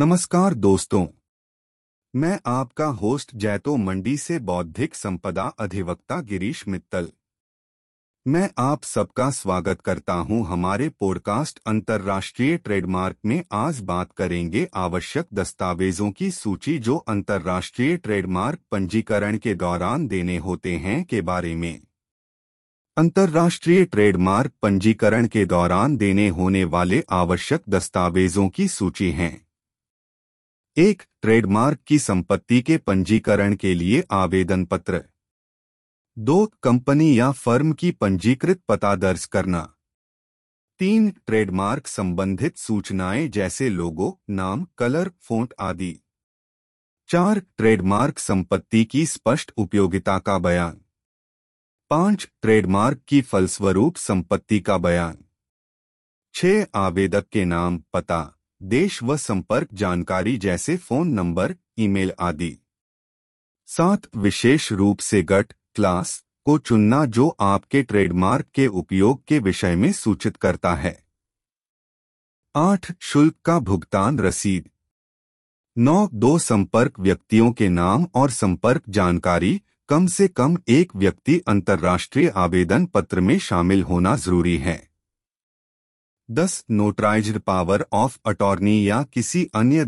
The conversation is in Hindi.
नमस्कार दोस्तों। मैं आपका होस्ट जैतो मंडी से बौद्धिक संपदा अधिवक्ता गिरीश मित्तल। मैं आप सबका स्वागत करता हूँ हमारे पॉडकास्ट अंतर्राष्ट्रीय ट्रेडमार्क में आज बात करेंगे आवश्यक दस्तावेजों की सूची जो अंतर्राष्ट्रीय ट्रेडमार्क पंजीकरण के दौरान देने होते हैं के बारे में। अंतर्राष्ट्रीय ट्रेडमार्क पंजीकरण के दौरान देने होने वाले आवश्यक दस्तावेजों की सूची है। एक ट्रेडमार्क की संपत्ति के पंजीकरण के लिए आवेदन पत्र दो कंपनी या फर्म की पंजीकृत पता दर्ज करना। तीन ट्रेडमार्क संबंधित सूचनाएँ जैसे लोगो नाम कलर फोंट आदि। चार ट्रेडमार्क संपत्ति की स्पष्ट उपयोगिता का बयान। पाँच ट्रेडमार्क की फलस्वरूप संपत्ति का बयान। छह आवेदक के नाम, पता। देश व संपर्क जानकारी जैसे फ़ोन नंबर, ईमेल आदि। सात विशेष रूप से गट, क्लास को चुनना जो आपके ट्रेडमार्क के उपयोग के विषय में सूचित करता है। आठ, शुल्क का भुगतान रसीद। नौ, दो संपर्क व्यक्तियों के नाम और संपर्क जानकारी, कम से कम एक व्यक्ति अंतर्राष्ट्रीय आवेदन पत्र में शामिल होना ज़रूरी है। दस नोटराइज्ड पावर ऑफ़ अटॉर्नी या किसी अन्य